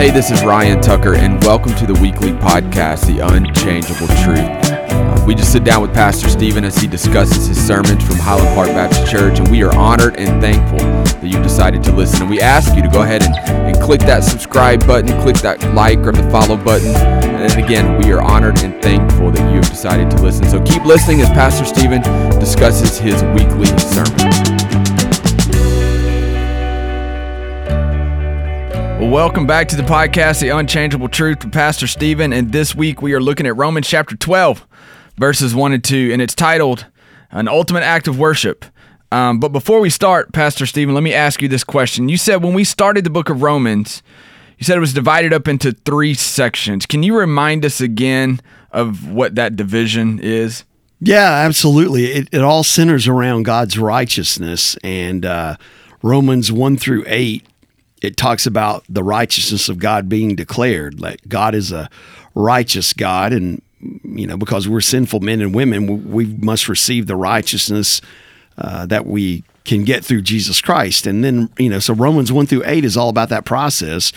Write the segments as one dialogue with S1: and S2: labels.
S1: Hey, this is Ryan Tucker, and welcome to the weekly podcast, The Unchangeable Truth. Uh, we just sit down with Pastor Stephen as he discusses his sermons from Highland Park Baptist Church, and we are honored and thankful that you've decided to listen. And we ask you to go ahead and, and click that subscribe button, click that like or the follow button. And again, we are honored and thankful that you have decided to listen. So keep listening as Pastor Stephen discusses his weekly sermon. Welcome back to the podcast, The Unchangeable Truth with Pastor Stephen. And this week we are looking at Romans chapter 12, verses 1 and 2, and it's titled An Ultimate Act of Worship. Um, but before we start, Pastor Stephen, let me ask you this question. You said when we started the book of Romans, you said it was divided up into three sections. Can you remind us again of what that division is?
S2: Yeah, absolutely. It, it all centers around God's righteousness. And uh, Romans 1 through 8 it talks about the righteousness of God being declared. Like God is a righteous God, and you know because we're sinful men and women, we must receive the righteousness uh, that we can get through Jesus Christ. And then you know, so Romans one through eight is all about that process.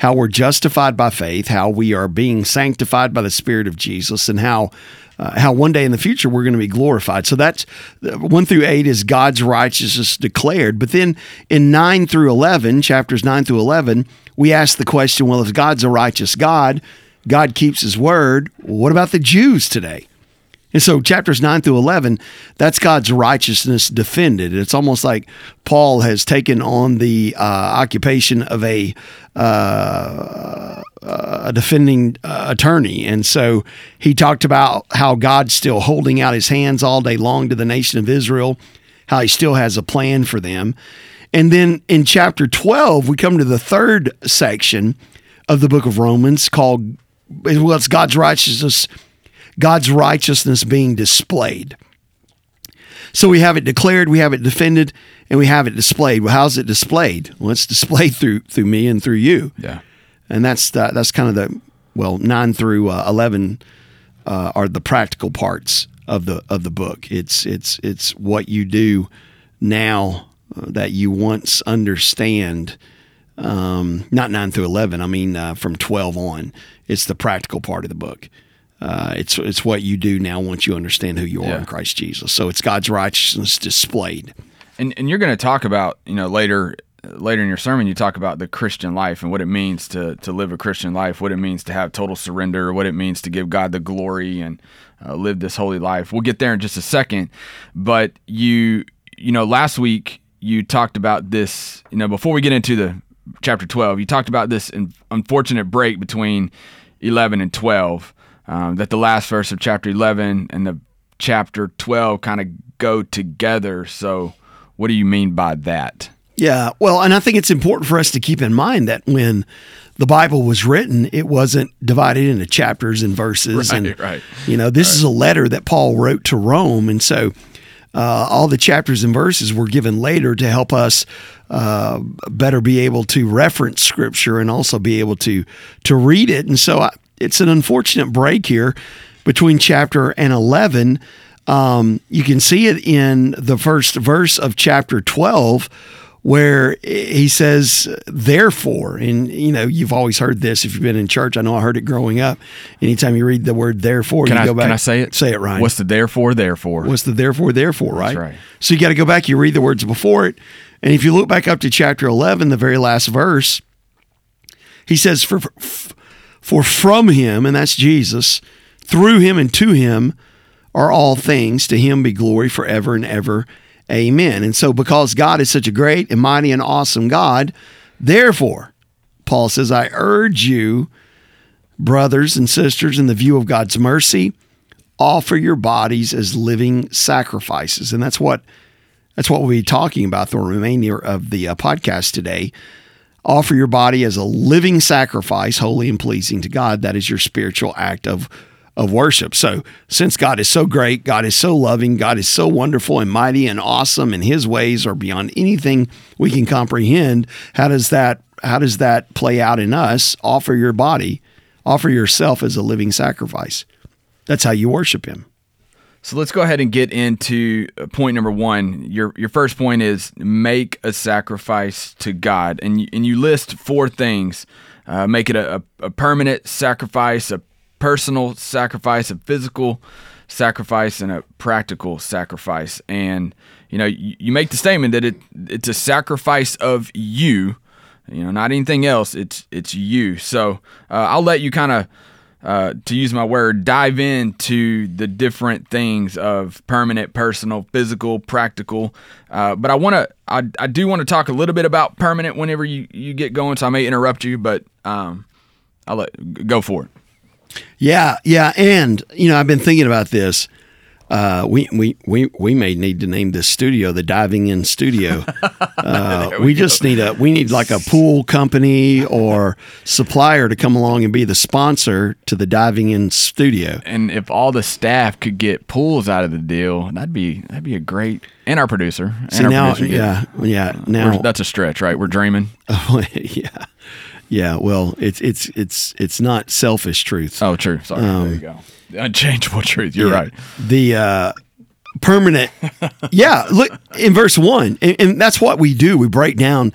S2: How we're justified by faith, how we are being sanctified by the Spirit of Jesus, and how uh, how one day in the future we're going to be glorified. So that's one through eight is God's righteousness declared. But then in nine through 11, chapters nine through 11, we ask the question well, if God's a righteous God, God keeps his word, what about the Jews today? And so, chapters 9 through 11, that's God's righteousness defended. It's almost like Paul has taken on the uh, occupation of a, uh, a defending uh, attorney. And so, he talked about how God's still holding out his hands all day long to the nation of Israel, how he still has a plan for them. And then in chapter 12, we come to the third section of the book of Romans called, well, it's God's righteousness God's righteousness being displayed. So we have it declared, we have it defended, and we have it displayed. Well, how's it displayed? Well, it's displayed through through me and through you.
S1: Yeah,
S2: and that's the, that's kind of the well nine through uh, eleven uh, are the practical parts of the of the book. It's it's it's what you do now uh, that you once understand. Um, not nine through eleven. I mean, uh, from twelve on. It's the practical part of the book. Uh, it's it's what you do now once you understand who you are yeah. in Christ Jesus. So it's God's righteousness displayed.
S1: And and you're going to talk about you know later later in your sermon you talk about the Christian life and what it means to to live a Christian life, what it means to have total surrender, what it means to give God the glory and uh, live this holy life. We'll get there in just a second, but you you know last week you talked about this you know before we get into the chapter 12 you talked about this unfortunate break between 11 and 12 um, that the last verse of chapter 11 and the chapter 12 kind of go together. So, what do you mean by that?
S2: Yeah, well, and I think it's important for us to keep in mind that when the Bible was written, it wasn't divided into chapters and verses.
S1: Right,
S2: and,
S1: right.
S2: You know, this
S1: right.
S2: is a letter that Paul wrote to Rome. And so uh, all the chapters and verses were given later to help us uh, better be able to reference Scripture and also be able to to read it. And so I, it's an unfortunate break here between chapter and 11. Um, you can see it in the first verse of chapter 12 where he says therefore and you know you've always heard this if you've been in church. I know i heard it growing up. Anytime you read the word therefore
S1: can
S2: you
S1: I,
S2: go back
S1: can i say it?
S2: say it right
S1: what's the therefore therefore
S2: what's the therefore therefore right,
S1: right.
S2: so you got to go back you read the words before it and if you look back up to chapter 11 the very last verse he says for, for for from him, and that's Jesus, through him and to him are all things. To him be glory forever and ever. Amen. And so, because God is such a great and mighty and awesome God, therefore, Paul says, I urge you, brothers and sisters, in the view of God's mercy, offer your bodies as living sacrifices. And that's what that's what we'll be talking about the remainder of the uh, podcast today. Offer your body as a living sacrifice, holy and pleasing to God. That is your spiritual act of of worship. So, since God is so great, God is so loving, God is so wonderful and mighty and awesome, and His ways are beyond anything we can comprehend, how does that how does that play out in us? Offer your body, offer yourself as a living sacrifice. That's how you worship Him.
S1: So let's go ahead and get into uh, point number one. Your your first point is make a sacrifice to God, and you, and you list four things uh, make it a, a, permanent sacrifice, a personal sacrifice, a physical sacrifice, and a practical sacrifice. And you know, you, you make the statement that it it's a sacrifice of you, you know, not anything else. It's it's you. So uh, I'll let you kind of. Uh, to use my word, dive into the different things of permanent, personal, physical, practical. Uh, but I want to, I, I do want to talk a little bit about permanent whenever you, you get going. So I may interrupt you, but um, I'll let go for it.
S2: Yeah, yeah, and you know, I've been thinking about this. Uh, we, we we we may need to name this studio the diving in studio. Uh, we, we just need a we need like a pool company or supplier to come along and be the sponsor to the diving in studio.
S1: And if all the staff could get pools out of the deal, that'd be that'd be a great. And our producer. And
S2: See
S1: our
S2: now,
S1: producer
S2: yeah, yeah.
S1: We're-
S2: Now,
S1: that's a stretch, right? We're dreaming.
S2: oh, yeah, yeah. Well, it's it's it's it's not selfish truth.
S1: Oh, true. Sorry. there you go. Unchangeable truth. You're
S2: Yeah.
S1: right.
S2: The uh, permanent, yeah. Look in verse one, and, and that's what we do. We break down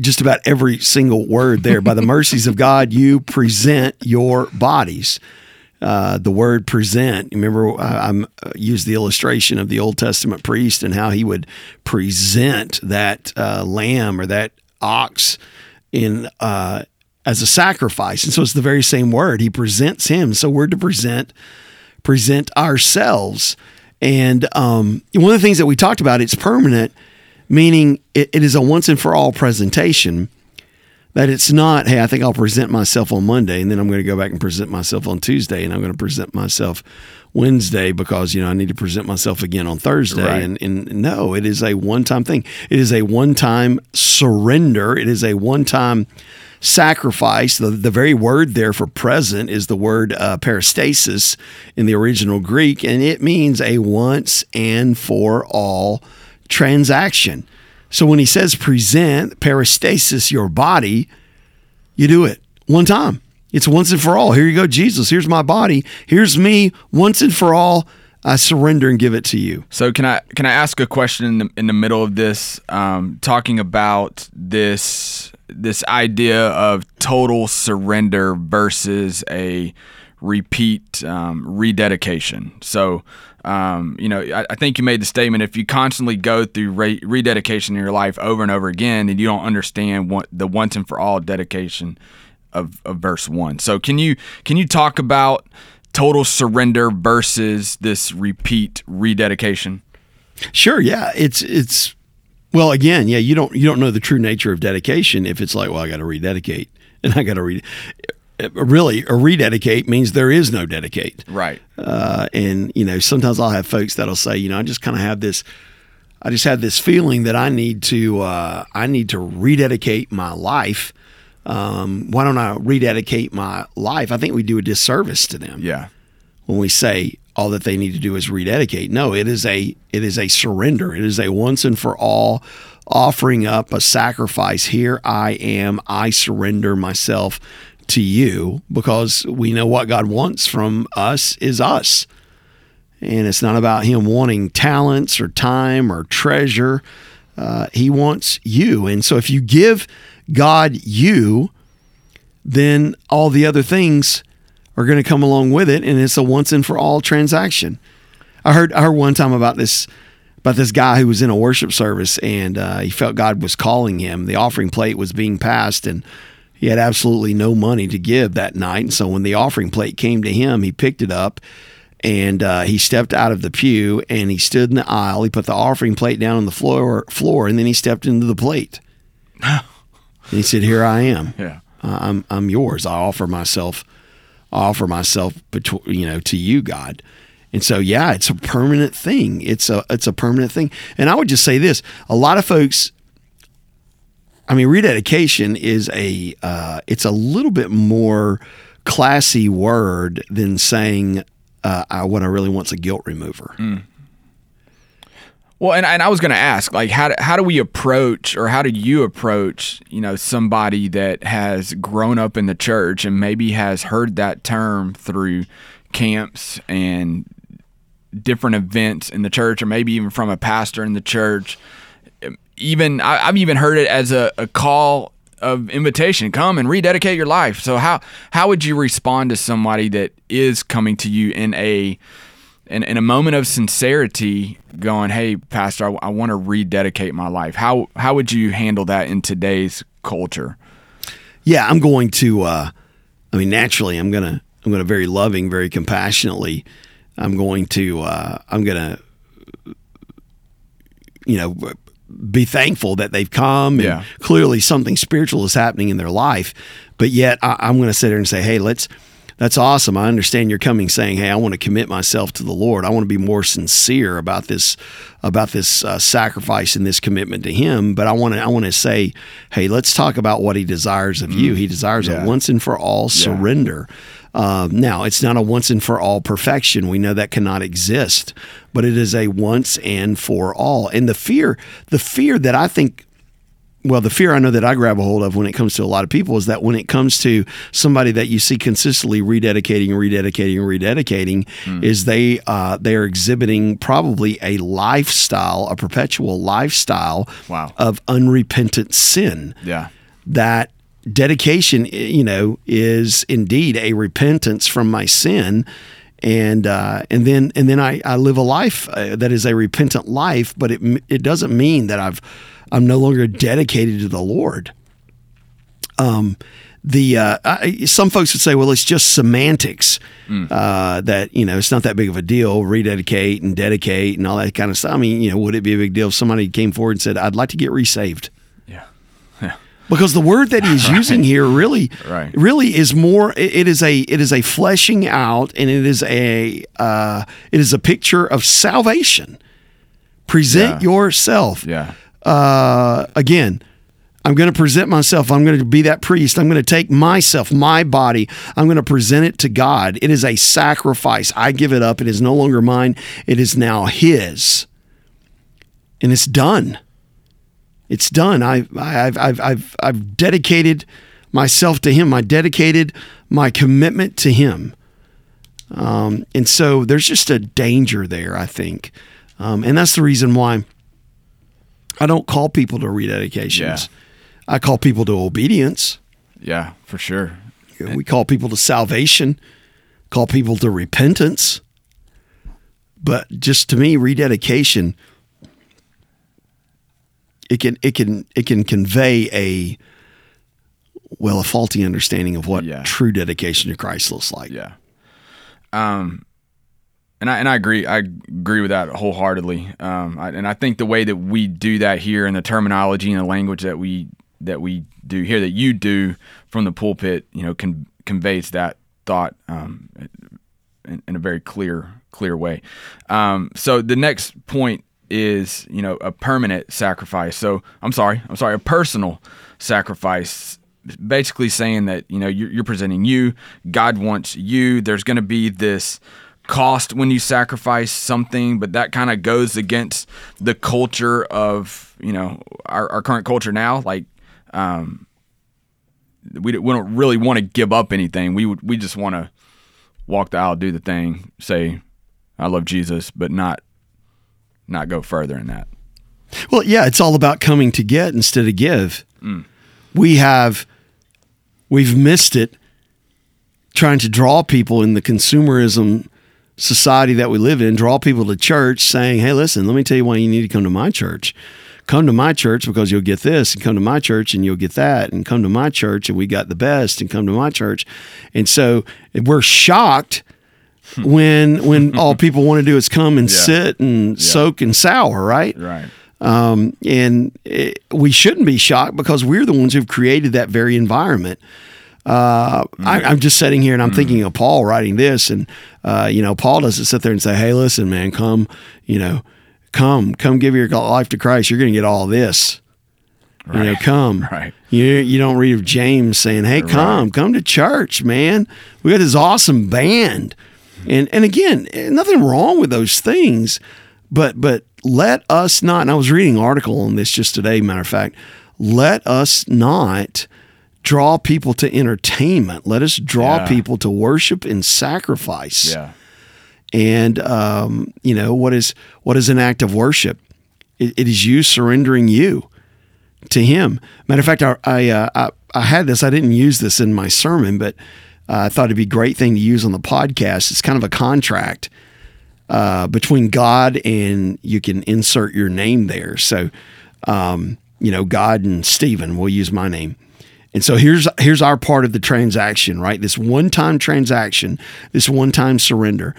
S2: just about every single word there. By the mercies of God, you present your bodies. Uh, the word present. Remember, I, I'm uh, used the illustration of the Old Testament priest and how he would present that uh, lamb or that ox in uh, as a sacrifice, and so it's the very same word. He presents him. So we're to present present ourselves. And um, one of the things that we talked about, it's permanent, meaning it, it is a once and for all presentation. That it's not, hey, I think I'll present myself on Monday, and then I'm going to go back and present myself on Tuesday, and I'm going to present myself Wednesday because you know I need to present myself again on Thursday.
S1: Right.
S2: And, and no, it is a one time thing. It is a one time surrender. It is a one time sacrifice. The, the very word there for present is the word uh, peristasis in the original Greek, and it means a once and for all transaction. So when he says present, peristasis, your body, you do it one time. It's once and for all. Here you go, Jesus. Here's my body. Here's me. Once and for all, I surrender and give it to you.
S1: So can I can I ask a question in the, in the middle of this, um, talking about this this idea of total surrender versus a repeat um, rededication. So um, you know, I, I think you made the statement if you constantly go through re- rededication in your life over and over again, and you don't understand what the once and for all dedication of, of verse one. So can you can you talk about total surrender versus this repeat rededication?
S2: Sure, yeah. It's it's well again, yeah, you don't you don't know the true nature of dedication if it's like, well, I got to rededicate and I got to read really a rededicate means there is no dedicate.
S1: Right.
S2: Uh, and you know, sometimes I'll have folks that'll say, you know, I just kind of have this I just have this feeling that I need to uh, I need to rededicate my life. Um, why don't I rededicate my life? I think we do a disservice to them
S1: Yeah.
S2: when we say all that they need to do is rededicate. No, it is a it is a surrender. It is a once and for all offering up a sacrifice. Here I am. I surrender myself to you because we know what God wants from us is us. And it's not about him wanting talents or time or treasure. Uh, he wants you. And so if you give God you, then all the other things are going to come along with it, and it's a once and for all transaction. I heard I heard one time about this about this guy who was in a worship service and uh, he felt God was calling him. The offering plate was being passed, and he had absolutely no money to give that night. And so when the offering plate came to him, he picked it up and uh, he stepped out of the pew and he stood in the aisle. He put the offering plate down on the floor, floor, and then he stepped into the plate. and he said, "Here I am.
S1: Yeah.
S2: Uh, I'm I'm yours. I offer myself, I offer myself between you know to you, God." And so, yeah, it's a permanent thing. It's a it's a permanent thing. And I would just say this: a lot of folks. I mean, rededication is a uh, it's a little bit more classy word than saying uh, I, what I really want's a guilt remover.
S1: Well, and, and I was going to ask, like, how do, how do we approach, or how do you approach, you know, somebody that has grown up in the church and maybe has heard that term through camps and different events in the church, or maybe even from a pastor in the church. Even I, I've even heard it as a, a call of invitation. Come and rededicate your life. So how how would you respond to somebody that is coming to you in a in, in a moment of sincerity, going, "Hey, Pastor, I, I want to rededicate my life." How how would you handle that in today's culture?
S2: Yeah, I'm going to. Uh, I mean, naturally, I'm gonna I'm gonna very loving, very compassionately. I'm going to uh, I'm gonna you know be thankful that they've come and
S1: Yeah.
S2: clearly something spiritual is happening in their life. But yet, I, I'm going to sit there and say, "Hey, let's." That's awesome. I understand you're coming saying, "Hey, I want to commit myself to the Lord. I want to be more sincere about this about this uh, sacrifice and this commitment to him, but I want to I want to say, "Hey, let's talk about what he desires of you. He desires
S1: Yeah.
S2: a once and for all surrender." Um, now, it's not a once and for all perfection. We know that cannot exist, but it is a once and for all. And the fear, the fear that I think well, the fear I know that I grab a hold of when it comes to a lot of people is that when it comes to somebody that you see consistently rededicating, rededicating, rededicating, is they uh, they are exhibiting probably a lifestyle, a perpetual lifestyle
S1: Wow.
S2: of unrepentant sin
S1: Yeah.
S2: that dedication, you know, is indeed a repentance from my sin. And uh, and then and then I, I live a life uh, that is a repentant life, but it it doesn't mean that I've I'm no longer dedicated to the Lord. Um, the uh, I, some folks would say, well, it's just semantics. Uh, that you know, it's not that big of a deal. Rededicate and dedicate and all that kind of stuff. I mean, you know, would it be a big deal if somebody came forward and said, "I'd like to get resaved"?
S1: Yeah. Yeah.
S2: because the word that he's using here really
S1: Right.
S2: really is more it it is a it is a fleshing out and it is a uh, it is a picture of salvation present
S1: Yeah.
S2: yourself
S1: Yeah.
S2: Uh, again i'm going to present myself. I'm going to be that priest. I'm going to take myself my body. I'm going to present it to god. It is a sacrifice. I give it up. It is no longer mine. It is now his. And it's done. It's done. I, I've, I've, I've, I've dedicated myself to Him. I dedicated my commitment to Him. Um, and so there's just a danger there, I think. Um, and that's the reason why I don't call people to rededications.
S1: Yeah.
S2: I call people to obedience.
S1: Yeah. For sure.
S2: We call people to salvation, call people to repentance. But just to me, rededication it can it can it can convey a well a faulty understanding of what
S1: Yeah.
S2: true dedication to Christ looks like.
S1: Yeah. Um, and I and I agree. I agree with that wholeheartedly. Um, I, and I think the way that we do that here, and the terminology and the language that we that we do here, that you do from the pulpit, you know, con- conveys that thought um, in, in a very clear clear way. Um, so the next point is you know a permanent sacrifice. So I'm sorry, I'm sorry, a personal sacrifice. Basically saying that you know you're, you're presenting you, God wants you. There's going to be this cost when you sacrifice something, but that kind of goes against the culture of you know our, our current culture now. Like um, we don't- we don't really want to give up anything. We we just want to walk the aisle, do the thing, say I love Jesus, but not not go further in that.
S2: Well, yeah, it's all about coming to get instead of give. We have we've missed it trying to draw people in the consumerism society that we live in, draw people to church saying, "Hey, listen, let me tell you why you need to come to my church. Come to my church because you'll get this, and come to my church and you'll get that, and come to my church and we got the best, and come to my church." And so we're shocked when when all people want to do is come and
S1: Yeah.
S2: sit and soak and sour, right?
S1: Right.
S2: Um, and it, we shouldn't be shocked because we're the ones who've created that very environment. Uh, I, I'm just sitting here and I'm thinking of Paul writing this, and uh, you know, Paul doesn't sit there and say, "Hey, listen, man, come, you know, come, come, give your life to Christ. You're going to get all this." You know, come.
S1: Right.
S2: You you don't read of James saying, "Hey, come, come to church, man. We got this awesome band." And and again, nothing wrong with those things, but but let us not. And I was reading an article on this just today. Matter of fact, let us not draw people to entertainment. Let us draw
S1: Yeah.
S2: people to worship and sacrifice.
S1: Yeah.
S2: And um, you know what is what is an act of worship? It, it is you surrendering you to Him. Matter of fact, I I, uh, I, I had this. I didn't use this in my sermon, but uh, I thought it'd be a great thing to use on the podcast. It's kind of a contract uh, between God and you can insert your name there. So, um, you know, God and Stephen. We'll use my name. And so here's here's our part of the transaction, right? This one-time transaction, this one-time surrender.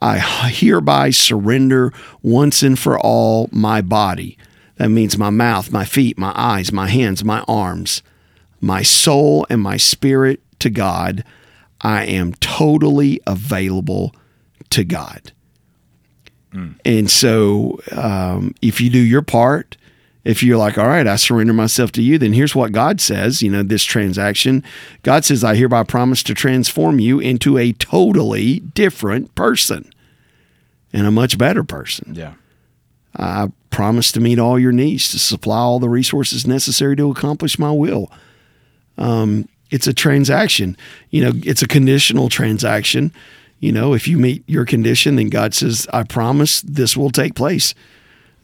S2: I hereby surrender once and for all my body. That means my mouth, my feet, my eyes, my hands, my arms, my soul, and my spirit to God. I am totally available to God. Mm. And so, um, if you do your part, if you're like, all right, I surrender myself to you, then here's what God says, you know, this transaction. God says, I hereby promise to transform you into a totally different person and a much better person.
S1: Yeah.
S2: I promise to meet all your needs, to supply all the resources necessary to accomplish my will. Um, it's a transaction, you know, it's a conditional transaction. You know, if you meet your condition, then God says, I promise this will take place.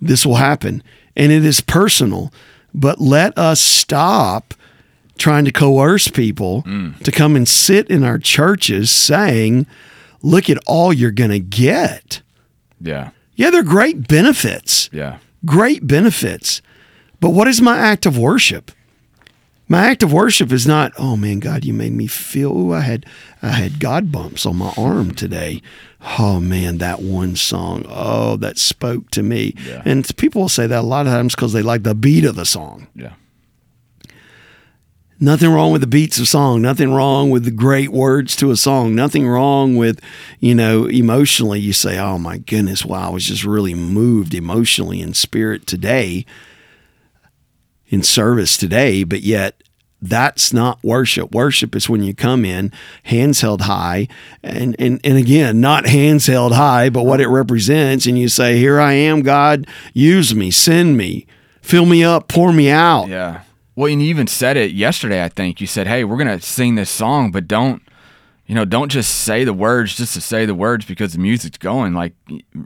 S2: This will happen and it is personal. But let us stop trying to coerce people mm. to come and sit in our churches saying, look at all you're going to get.
S1: Yeah.
S2: Yeah, they're great benefits.
S1: Yeah.
S2: Great benefits. But what is my act of worship? My act of worship is not, oh man, God, you made me feel. Ooh, I had I had God bumps on my arm today. Oh man, that one song. Oh, that spoke to me. Yeah. And people will say that a lot of times because they like the beat of the song.
S1: Yeah.
S2: Nothing wrong with the beats of song. Nothing wrong with the great words to a song. Nothing wrong with, you know, emotionally. You say, "Oh my goodness, wow, I was just really moved emotionally in spirit today." in service today, but yet that's not worship. Worship is when you come in, hands held high, and, and, and again, not hands held high, but what it represents. And you say, Here I am, God, use me, send me, fill me up, pour me out.
S1: Yeah. Well, and you even said it yesterday, I think. You said, Hey, we're to sing this song, but don't, you know, don't just say the words just to say the words because the music's going. Like,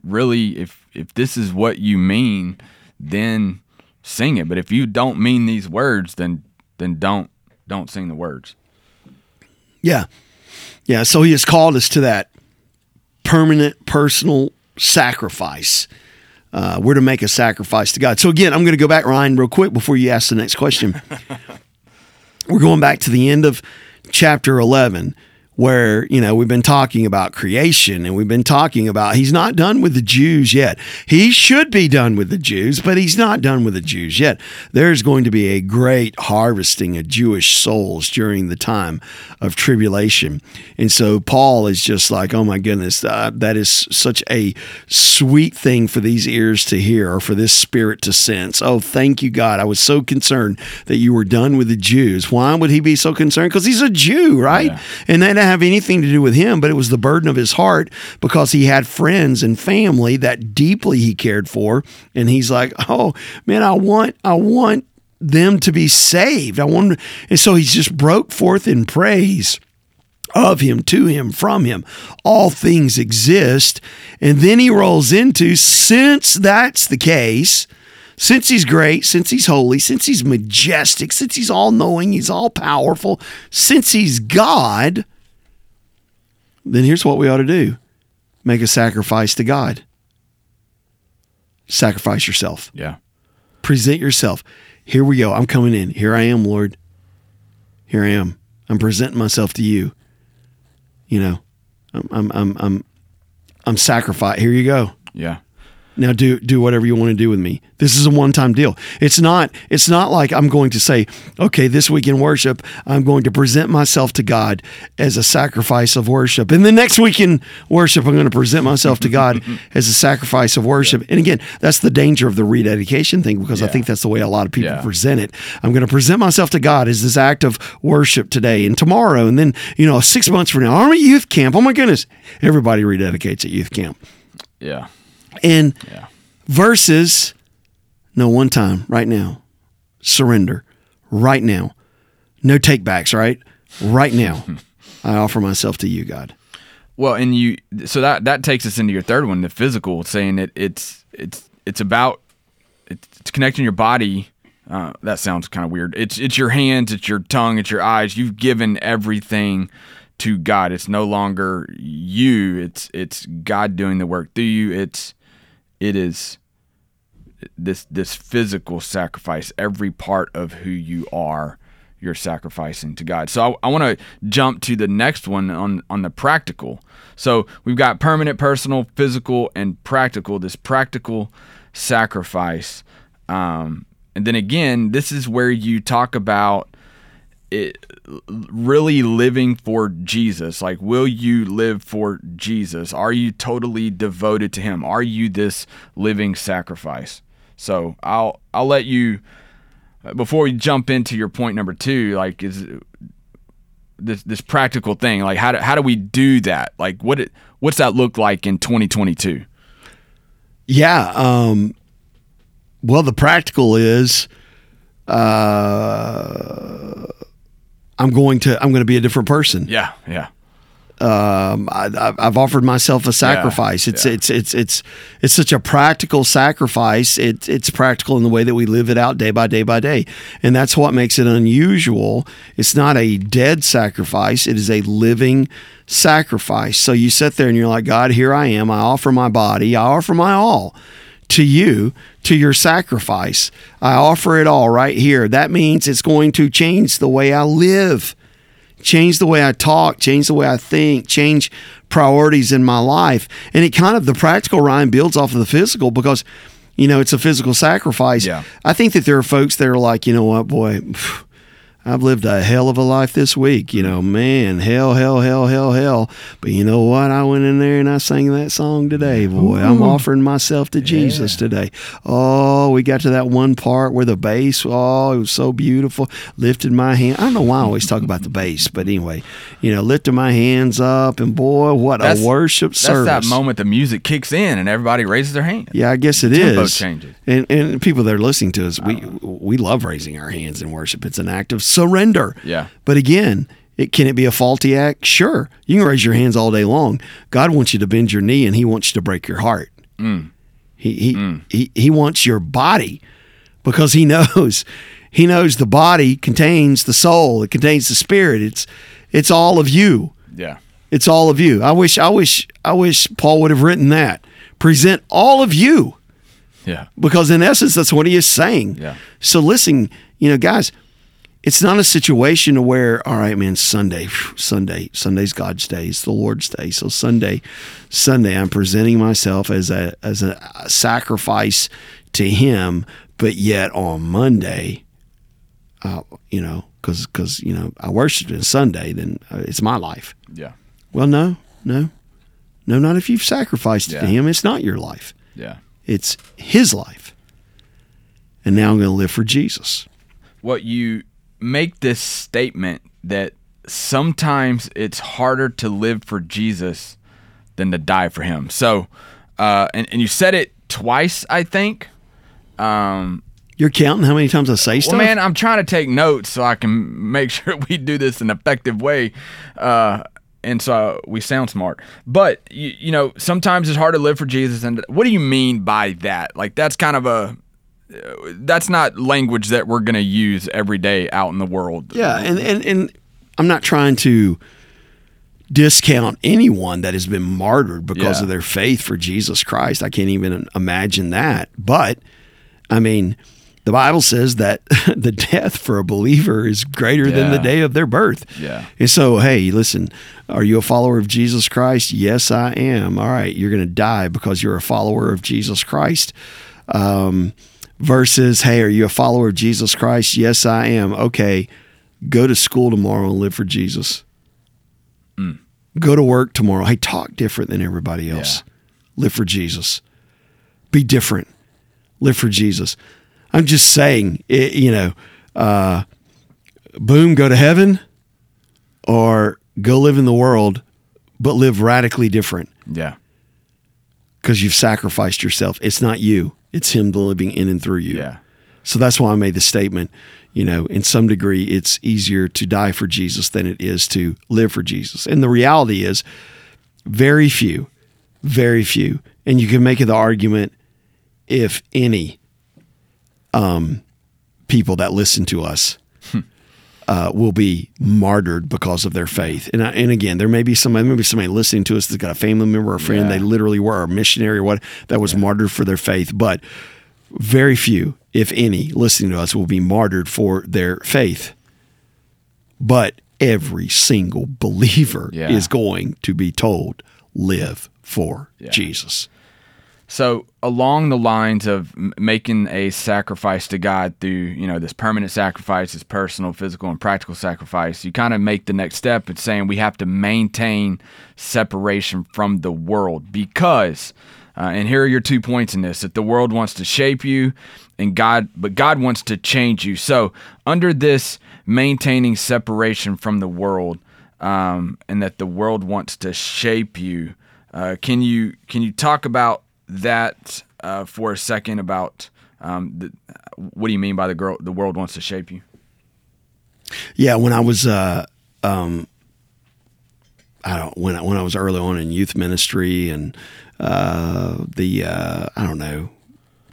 S1: really, if if this is what you mean, then sing it. But if you don't mean these words, then then don't don't sing the words.
S2: Yeah. Yeah. So he has called us to that permanent personal sacrifice. Uh, we're to make a sacrifice to God. So again, I'm going to go back, Ryan, real quick before you ask the next question. we're going back to the end of chapter 11 where, you know, we've been talking about creation and we've been talking about he's not done with the Jews yet. He should be done with the Jews, but he's not done with the Jews yet. There's going to be a great harvesting of Jewish souls during the time of tribulation. And so Paul is just like, oh my goodness, uh, that is such a sweet thing for these ears to hear or for this spirit to sense. Oh, thank you, God. I was so concerned that you were done with the Jews. Why would he be so concerned? Because he's a Jew, right? Yeah. And that have anything to do with him, but it was the burden of his heart because he had friends and family that deeply he cared for. And he's like, oh man, I want, I want them to be saved. I want, and so he's just broke forth in praise of him, to him, from him. All things exist. And then he rolls into, since that's the case, since he's great, since he's holy, since he's majestic, since he's all knowing, he's all powerful, since he's God, then here's what we ought to do make a sacrifice to God. Sacrifice yourself.
S1: Yeah.
S2: Present yourself. Here we go. I'm coming in. Here I am, Lord. Here I am. I'm presenting myself to you. You know, I'm, I'm, I'm, I'm, I'm sacrifice. Here you go.
S1: Yeah.
S2: Now do do whatever you want to do with me. This is a one-time deal. It's not it's not like I'm going to say, "Okay, this week in worship, I'm going to present myself to God as a sacrifice of worship." And the next week in worship, I'm going to present myself to God as a sacrifice of worship. Yeah. And again, that's the danger of the rededication thing because yeah. I think that's the way a lot of people yeah. present it. I'm going to present myself to God as this act of worship today and tomorrow and then, you know, 6 months from now, I'm at youth camp. Oh my goodness. Everybody rededicates at youth camp.
S1: Yeah.
S2: And yeah. versus, no, one time, right now, surrender, right now, no takebacks, right? Right now, I offer myself to you, God.
S1: Well, and you, so that that takes us into your third one, the physical, saying that it's it's it's about it's connecting your body Uh, that sounds kind of weird. It's it's your hands, it's your tongue, it's your eyes. You've given everything to God. It's no longer you. It's it's God doing the work through you. It's it is this this physical sacrifice. Every part of who you are, you're sacrificing to God. So I, I want to jump to the next one on on the practical. So we've got permanent, personal, physical, and practical. This practical sacrifice. Um, and then again, this is where you talk about it really living for Jesus. Like, will you live for Jesus? Are you totally devoted to Him? Are you this living sacrifice? So I'll I'll let you before we jump into your point number two. Like, is this this practical thing? Like, how do how do we do that? Like, what it, what's that look like in 2022?
S2: Yeah. Um, well, the practical is. Uh, I'm going to I'm going to be a different person.
S1: Yeah, yeah.
S2: Um, I, have offered myself a sacrifice.
S1: Yeah,
S2: it's,
S1: yeah.
S2: it's it's it's it's such a practical sacrifice. It's it's practical in the way that we live it out day by day by day, and that's what makes it unusual. It's not a dead sacrifice; it is a living sacrifice. So you sit there and you're like, God, here I am. I offer my body. I offer my all to you, to your sacrifice. I offer it all right here. That means it's going to change the way I live, change the way I talk, change the way I think, change priorities in my life. And it kind of, the practical Ryan builds off of the physical because, you know, it's a physical sacrifice.
S1: Yeah.
S2: I think that there are folks that are like, you know what, boy, I've lived a hell of a life this week. You know, man, hell, hell, hell, hell, hell. But you know what? I went in there and I sang that song today, boy. I'm offering myself to Jesus today. Oh, we got to that one part where the bass, oh, it was so beautiful. Lifted my hand. I don't know why I always talk about the bass, but anyway, you know, lifted my hands up and boy, what
S1: That's-
S2: a worship
S1: That's
S2: service.
S1: that moment the music kicks in and everybody raises their hand.
S2: Yeah, I guess it is.
S1: Tempo changes.
S2: And and people that are listening to us, we uh-huh. we love raising our hands in worship. It's an act of surrender.
S1: Yeah.
S2: But again, it can it be a faulty act? Sure. You can raise your hands all day long. God wants you to bend your knee and he wants you to break your heart.
S1: Mm.
S2: He he, he he wants your body because he knows he knows the body contains the soul, it contains the spirit. It's it's all of you.
S1: Yeah.
S2: It's all of you. I wish I wish I wish Paul would have written that. Present all of you
S1: Yeah.
S2: because in essence that's what he is saying.
S1: Yeah.
S2: So listen, you know, guys, it's not a situation where all right, man, Sunday, Sunday, Sunday's God's day, it's the Lord's day. So Sunday, Sunday, I'm presenting myself as a as a sacrifice to Him, but yet on Monday, uh, you know, because because you know I worshiped on Sunday, then uh, it's my life.
S1: Yeah.
S2: Well, no, no, no, not if you've sacrificed
S1: Yeah.
S2: to Him. It's not your life.
S1: Yeah.
S2: It's his life. And now I'm going to live for Jesus.
S1: What you make this statement that sometimes it's harder to live for Jesus than to die for him. So, uh, and, and you said it twice, I think. Um,
S2: You're counting how many times I say stuff?
S1: well, man, I'm trying to take notes so I can make sure we do this in an effective way. Uh, and so we sound smart. But, you, you know, sometimes it's hard to live for Jesus. And what do you mean by that? Like, that's kind of a. That's not language that we're going to use every day out in the world.
S2: yeah, and, and, and I'm not trying to discount anyone that has been martyred because
S1: Yeah.
S2: of their faith for Jesus Christ. I can't even imagine that. But, I mean, the Bible says that the death for a believer is greater than the day of their birth.
S1: Yeah.
S2: And so, hey, listen, are you a follower of Jesus Christ? Yes, I am. All right, you're going to die because you're a follower of Jesus Christ. Um, versus, hey, are you a follower of Jesus Christ? Yes, I am. Okay, go to school tomorrow and live for Jesus. Go to work tomorrow. Hey, talk different than everybody else. Live for Jesus. Be different. Live for Jesus. I'm just saying, it, you know, uh, boom, go to heaven or go live in the world, but live radically different
S1: Yeah.
S2: because you've sacrificed yourself. It's not you, it's Him living in and through you.
S1: Yeah.
S2: So that's why I made the statement. You know, in some degree, it's easier to die for Jesus than it is to live for Jesus. And the reality is, very few, very few, and you can make the argument, if any, um, people that listen to us uh, will be martyred because of their faith. And I, and again, there may be somebody, maybe somebody listening to us that's got a family member or a friend.
S1: Yeah.
S2: They literally were a missionary or what that was martyred for their faith. But very few, if any, listening to us will be martyred for their faith. But every single believer
S1: Yeah.
S2: is going to be told, live for
S1: Yeah.
S2: Jesus.
S1: So along the lines of making a sacrifice to God through, you know, this permanent sacrifice, this personal, physical, and practical sacrifice, you kind of make the next step. It's saying we have to maintain separation from the world because, uh, and here are your two points in this: that the world wants to shape you, and God, but God wants to change you. So under this maintaining separation from the world, um, and that the world wants to shape you. Uh, can you can you talk about that uh, for a second about um, the, what do you mean by the girl the world wants to shape you?
S2: Yeah, when I was uh um I don't when I, when I was early on in youth ministry and uh the uh I don't know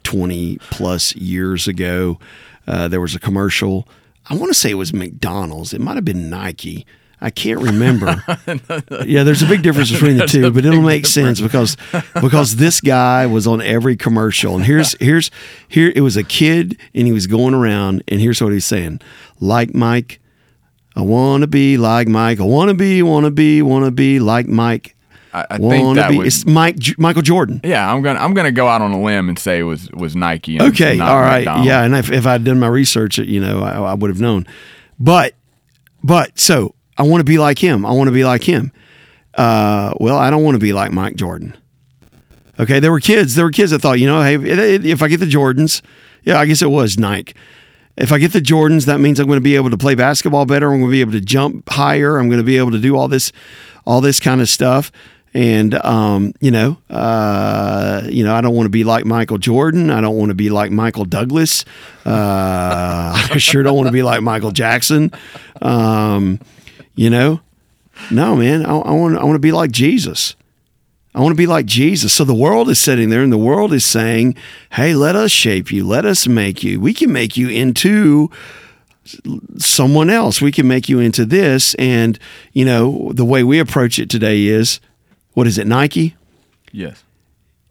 S2: 20 plus years ago uh there was a commercial I want to say it was McDonald's it might have been Nike I can't remember. yeah, there's a big difference between the two, but it'll make sense because because this guy was on every commercial. And here's here's here it was a kid and he was going around and here's what he's saying. Like Mike, I want to be like Mike. I want to be, want to be, want to be like Mike.
S1: I, I think that
S2: be.
S1: was
S2: It's Mike J- Michael Jordan.
S1: yeah. I'm gonna I'm gonna go out on a limb and say it was was Nike. And
S2: Okay, all right,
S1: McDonald's.
S2: yeah. And if, if I'd done my research, you know, I, I would have known. But but so I want to be like him. I want to be like him. Uh, well, I don't want to be like Mike Jordan. Okay, there were kids. There were kids that thought, you know, hey, if- I get the Jordans, yeah, I guess it was Nike. If I get the Jordans, that means I'm going to be able to play basketball better. I'm going to be able to jump higher. I'm going to be able to do all this, all this kind of stuff. And um, you know, uh, you know, I don't want to be like Michael Jordan. I don't want to be like Michael Douglas. Uh, I sure don't want to be like Michael Jackson. Um, you know, no, man. I, I want. I want to be like Jesus. I want to be like Jesus. So the world is sitting there and the world is saying, hey, let us shape you. Let us make you. We can make you into someone else. We can make you into this. And, you know, the way we approach it today is what is it, Nike?
S1: Yes.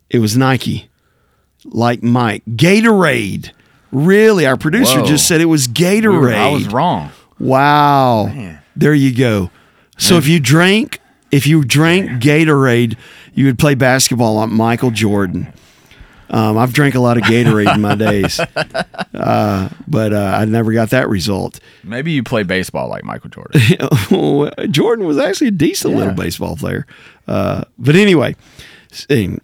S2: It was Nike, like Mike. Gatorade. Really? Our producer
S1: Whoa.
S2: just said it was Gatorade.
S1: I was wrong.
S2: Wow.
S1: Man.
S2: There you go. So if you drank if you drank Gatorade, you would play basketball like Michael Jordan. Um, I've drank a lot of Gatorade in my days, uh, but uh, I never got that result.
S1: Maybe you play baseball like Michael Jordan.
S2: Jordan was actually a decent little baseball player, uh, but anyway, and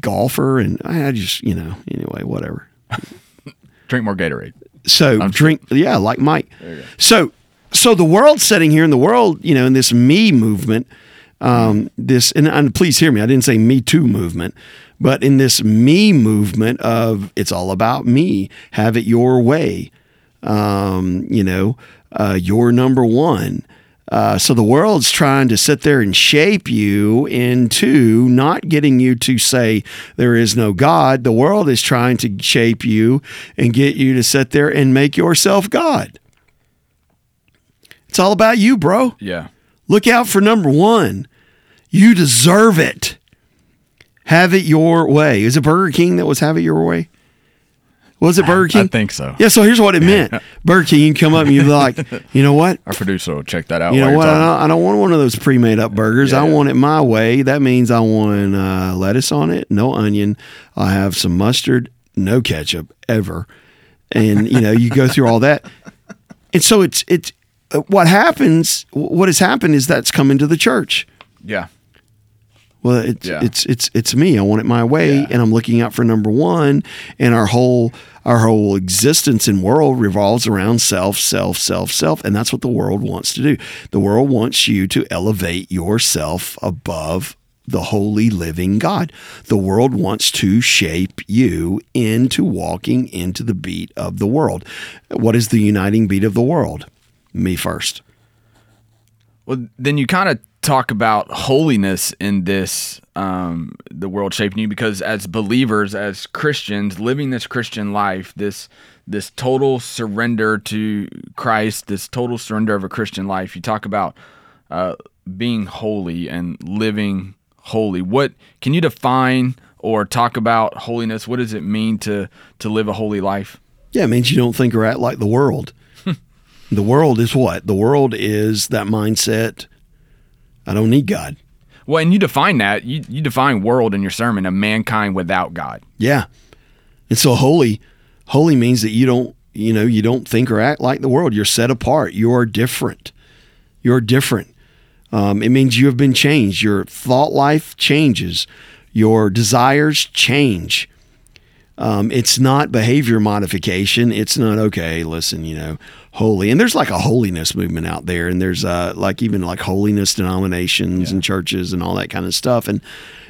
S2: golfer, and I just you know anyway whatever.
S1: Drink more Gatorade.
S2: So drink, yeah, like Mike. So, so the world sitting here in the world, you know, in this me movement, um, this, and, and please hear me, I didn't say me too movement, but in this me movement of it's all about me, have it your way, um, you know, uh, you're number one. Uh, so the world's trying to sit there and shape you into not getting you to say there is no God. The world is trying to shape you and get you to sit there and make yourself God. It's all about you, bro.
S1: Yeah.
S2: Look out for number one. You deserve it. Have it your way. Is it Burger King that was have it your way? Was it Burger King?
S1: I think so.
S2: Yeah, so here's what it meant. Burger King, you come up and you'd be like, you know what?
S1: Our producer will check that out.
S2: You know what? I don't, I don't want one of those pre-made up burgers.
S1: Yeah,
S2: I want it my way. That means I want uh, lettuce on it, no onion. I have some mustard, no ketchup ever, and you know you go through all that, and so it's it's what happens. What has happened is that's come into the church.
S1: Yeah.
S2: Well, it's
S1: Yeah.
S2: it's it's it's me. I want it my way,
S1: Yeah.
S2: and I'm looking out for number one. And our whole our whole existence and world revolves around self, self, self, self, and that's what the world wants to do. The world wants you to elevate yourself above the holy living God. The world wants to shape you into walking into the beat of the world. What is the uniting beat of the world? Me first.
S1: Well, then you kind of talk about holiness in this um, the world shaping you because as believers, as Christians, living this Christian life, this this total surrender to Christ, this total surrender of a Christian life. You talk about uh, being holy and living holy. What can you define or talk about holiness? What does it mean to to live a holy life?
S2: Yeah, it means you don't think or act like the world. The world is what? The world is that mindset. I don't need God.
S1: Well, and you define that. You you define world in your sermon of mankind without God.
S2: Yeah. And so holy holy means that you don't, you know, you don't think or act like the world. You're set apart. You are different. You're different. Um, it means you have been changed. Your thought life changes. Your desires change. Um, it's not behavior modification. It's not okay. Listen, you know, holy, and there's like a holiness movement out there, and there's uh, like even like holiness denominations yeah. and churches and all that kind of stuff. And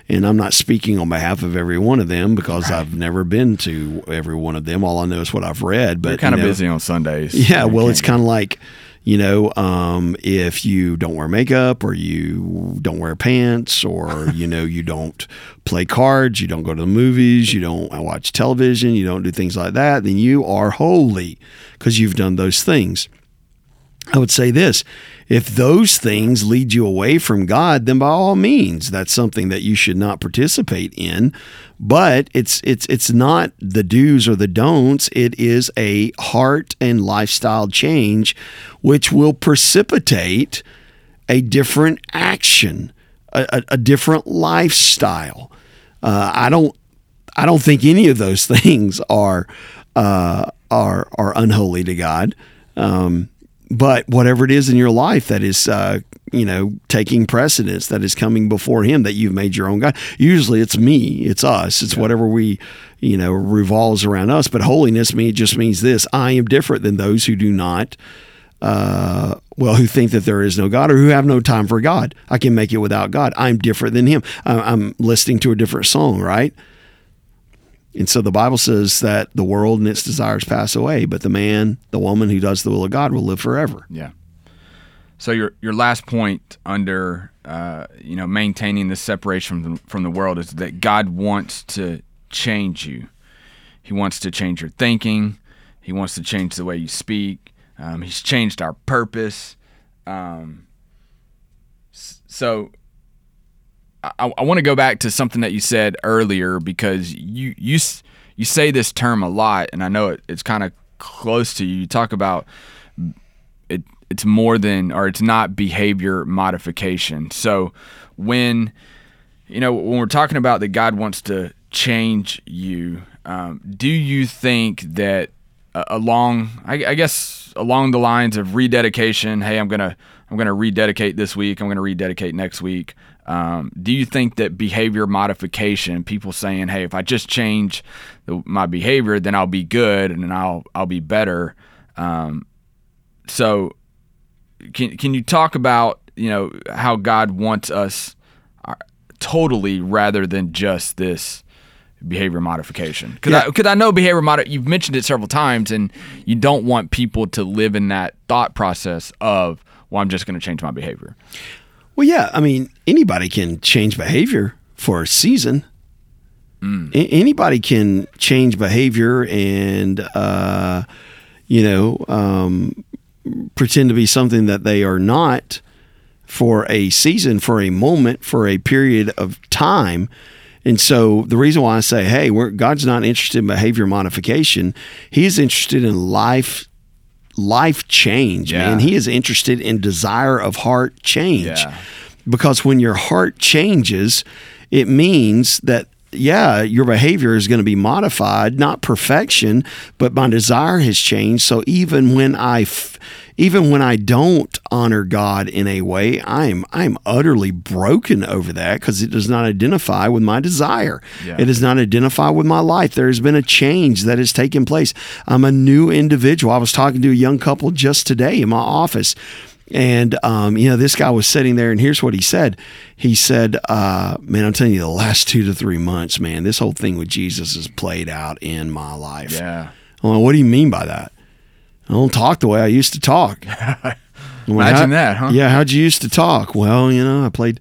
S2: and I'm not speaking on behalf of every one of them because right. I've never been to every one of them. All I know is what I've read. But
S1: You're kind
S2: you
S1: of busy on Sundays.
S2: Yeah, well, it's kind of like you know, um, if you don't wear makeup or you don't wear pants or, you know, you don't play cards, you don't go to the movies, you don't watch television, you don't do things like that, then you are holy because you've done those things. I would say this if those things lead you away from God, then by all means, that's something that you should not participate in. But it's it's it's not the do's or the don'ts. It is a heart and lifestyle change, which will precipitate a different action, a, a, a different lifestyle. Uh, I don't I don't think any of those things are uh, are are unholy to God. Um, but whatever it is in your life that is uh, you know taking precedence that is coming before him that you've made your own god usually it's me it's us it's yeah. whatever we you know revolves around us but holiness me just means this i am different than those who do not uh, well, who think that there is no God or who have no time for God. I can make it without God. I'm different than him. I'm listening to a different song, right? And so the Bible says that the world and its desires pass away, but the man, the woman who does the will of God will live forever.
S1: Yeah. So your your last point under uh, you know maintaining the separation from the, from the world is that God wants to change you. He wants to change your thinking. He wants to change the way you speak. Um, he's changed our purpose. Um, so I, I want to go back to something that you said earlier because you you you say this term a lot, and I know it, it's kind of close to you. You talk about it. It's more than, or it's not behavior modification. So when you know when we're talking about that God wants to change you, um, do you think that uh, along, I, I guess along the lines of rededication, hey, I'm gonna I'm gonna rededicate this week. I'm gonna rededicate next week. Um, do you think that behavior modification, people saying, "Hey, if I just change the, my behavior, then I'll be good and I'll I'll be better." Um, so, can can you talk about you know how God wants us uh, totally rather than just this behavior modification? Because yeah. I, cause I know behavior mod. You've mentioned it several times, and you don't want people to live in that thought process of, "Well, I'm just going to change my behavior."
S2: Well, yeah. I mean, anybody can change behavior for a season. Mm. A- anybody can change behavior and, uh, you know, um, pretend to be something that they are not for a season, for a moment, for a period of time. And so the reason why I say, hey, God's not interested in behavior modification, He's interested in life life change, yeah. man. He is interested in desire of heart change. Yeah. Because when your heart changes, it means that yeah, your behavior is going to be modified, not perfection, but my desire has changed. So even when I f- even when I don't honor God in a way, I'm I'm utterly broken over that because it does not identify with my desire. Yeah. It does not identify with my life. There has been a change that has taken place. I'm a new individual. I was talking to a young couple just today in my office. And um, you know, this guy was sitting there, and here's what he said. He said, uh, "Man, I'm telling you, the last two to three months, man, this whole thing with Jesus has played out in my life."
S1: Yeah.
S2: Well, what do you mean by that? I don't talk the way I used to talk.
S1: Imagine that, huh?
S2: Yeah, how'd you used to talk? Well, you know, I played,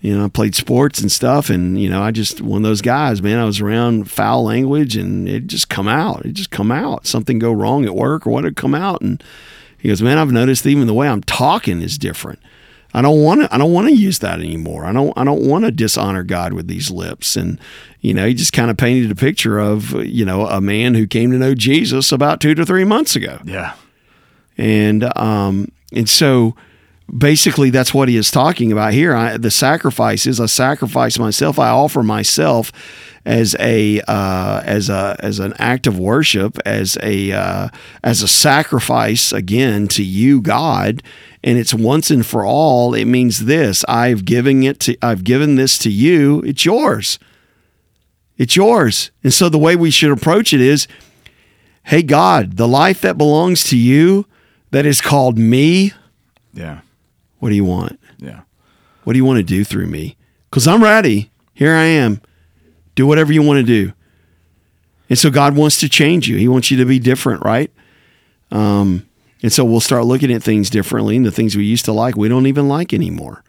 S2: you know, I played sports and stuff, and you know, I just one of those guys, man. I was around foul language, and it just come out. It just come out. Something go wrong at work, or what would come out, and he goes, man, I've noticed even the way I'm talking is different. I don't want to. I don't want to use that anymore. I don't. I don't want to dishonor God with these lips. And you know, he just kind of painted a picture of you know a man who came to know Jesus about two to three months ago.
S1: Yeah.
S2: And um and so basically that's what he is talking about here. I, the sacrifice is I sacrifice myself. I offer myself as a uh, as a as an act of worship, as a uh, as a sacrifice again to you, God. And it's once and for all. It means this: I've given it to I've given this to you. It's yours. It's yours. And so the way we should approach it is, hey God, the life that belongs to you, that is called me.
S1: Yeah.
S2: What do you want?
S1: Yeah.
S2: What do you want to do through me? Because I'm ready. Here I am. Do whatever you want to do. And so God wants to change you. He wants you to be different, right? Um, and so we'll start looking at things differently, and the things we used to like, we don't even like anymore.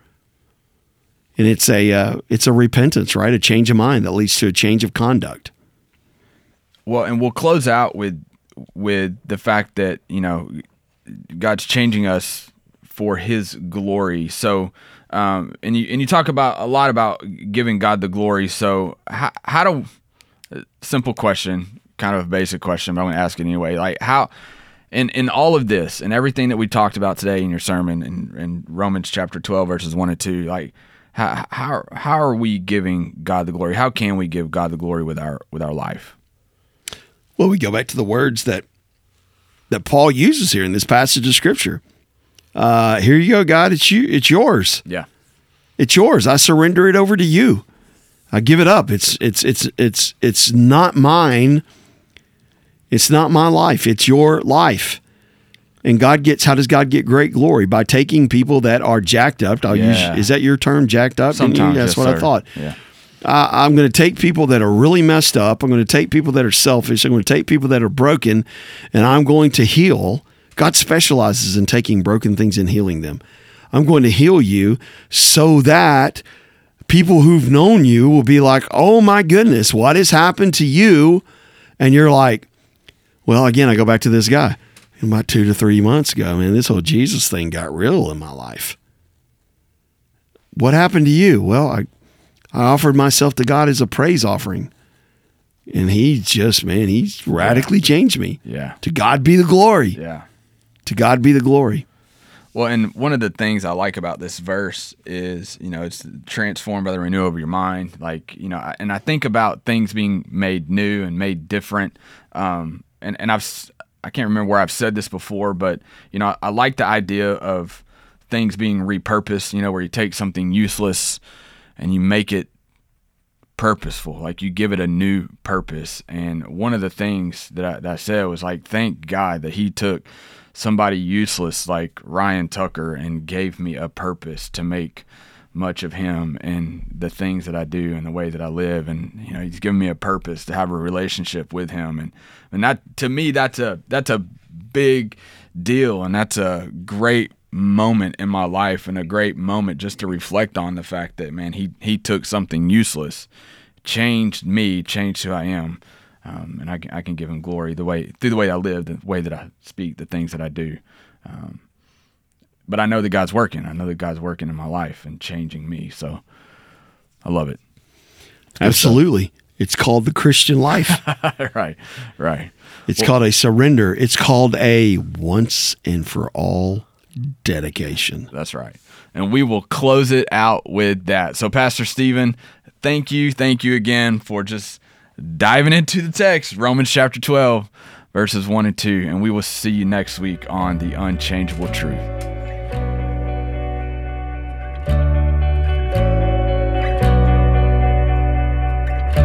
S2: And it's a uh, it's a repentance, right? A change of mind that leads to a change of conduct.
S1: Well, and we'll close out with with the fact that you know God's changing us for His glory. So, um, and you and you talk about a lot about giving God the glory. So, how how do simple question, kind of a basic question, but I'm going to ask it anyway. Like how in in all of this and everything that we talked about today in your sermon in, in Romans chapter 12 verses 1 and 2, like how how how are we giving God the glory? How can we give God the glory with our with our life?
S2: Well, we go back to the words that that Paul uses here in this passage of scripture. Uh, here you go, God. It's you. It's yours.
S1: Yeah.
S2: It's yours. I surrender it over to you. I give it up. It's it's it's it's it's not mine. It's not my life. It's your life. And God gets how does God get great glory by taking people that are jacked up? I'll
S1: Yeah.
S2: use is that your term, jacked up?
S1: Sometimes
S2: that's
S1: yes,
S2: what I thought.
S1: Yeah.
S2: Uh, I'm going to take people that are really messed up. I'm going to take people that are selfish. I'm going to take people that are broken, and I'm going to heal. God specializes in taking broken things and healing them. I'm going to heal you so that people who've known you will be like, oh my goodness, what has happened to you? And you're like, well, again, I go back to this guy. About two to three months ago, man, this whole Jesus thing got real in my life. What happened to you? Well, I I offered myself to God as a praise offering. And he just, man, he's radically changed me.
S1: Yeah.
S2: To God be the glory.
S1: Yeah.
S2: To God be the glory.
S1: Well, and one of the things I like about this verse is, you know, it's transformed by the renewal of your mind. Like, you know, and I think about things being made new and made different. Um, and, and I've, I can't remember where I've said this before, but, you know, I like the idea of things being repurposed, you know, where you take something useless and you make it purposeful like you give it a new purpose and one of the things that I, that I said was like thank god that he took somebody useless like ryan tucker and gave me a purpose to make much of him and the things that i do and the way that i live. And you know he's given me a purpose to have a relationship with him. And and that to me that's a that's a big deal. And that's a great moment in my life and a great moment just to reflect on the fact that man he he took something useless changed me changed who i am um, and I can, I can give him glory the way through the way i live the way that i speak the things that i do um, but i know that god's working i know that god's working in my life and changing me so i love it
S2: Absolutely. It's called the Christian life.
S1: right right
S2: It's called a surrender. It's called a once and for all dedication.
S1: That's right. And we will close it out with that. So, Pastor Stephen, thank you. Thank you again for just diving into the text, Romans chapter 12, verses 1 and 2. And we will see you next week on The Unchangeable Truth.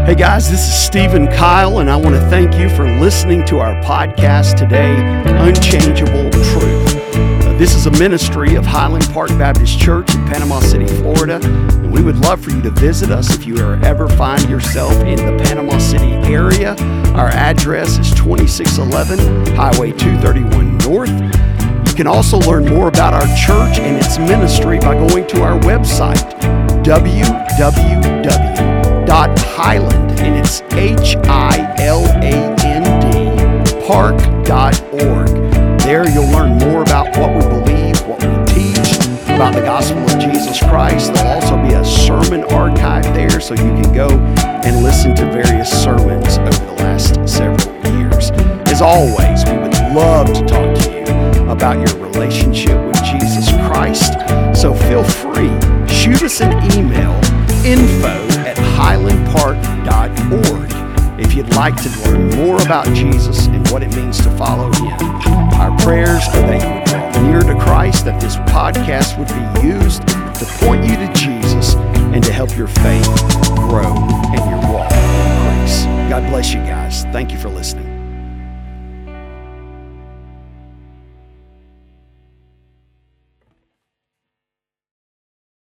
S2: Hey guys, this is Stephen Kyle, and I want to thank you for listening to our podcast today, Unchangeable Truth. This is a ministry of Hiland Park Baptist Church in Panama City, Florida. And we would love for you to visit us if you ever find yourself in the Panama City area. Our address is 2611 Highway 231 North. You can also learn more about our church and its ministry by going to our website, www.hiland, and it's H I L A N D, park.org. There you'll learn about the gospel of Jesus Christ. There'll also be a sermon archive there so you can go and listen to various sermons over the last several years. As always, we would love to talk to you about your relationship with Jesus Christ. So feel free, shoot us an email info at hilandpark.org if you'd like to learn more about Jesus and what it means to follow him. Our prayers are that you would draw near to Christ, that this podcast would be used to point you to Jesus and to help your faith grow and your walk increase. God bless you guys. Thank you for listening.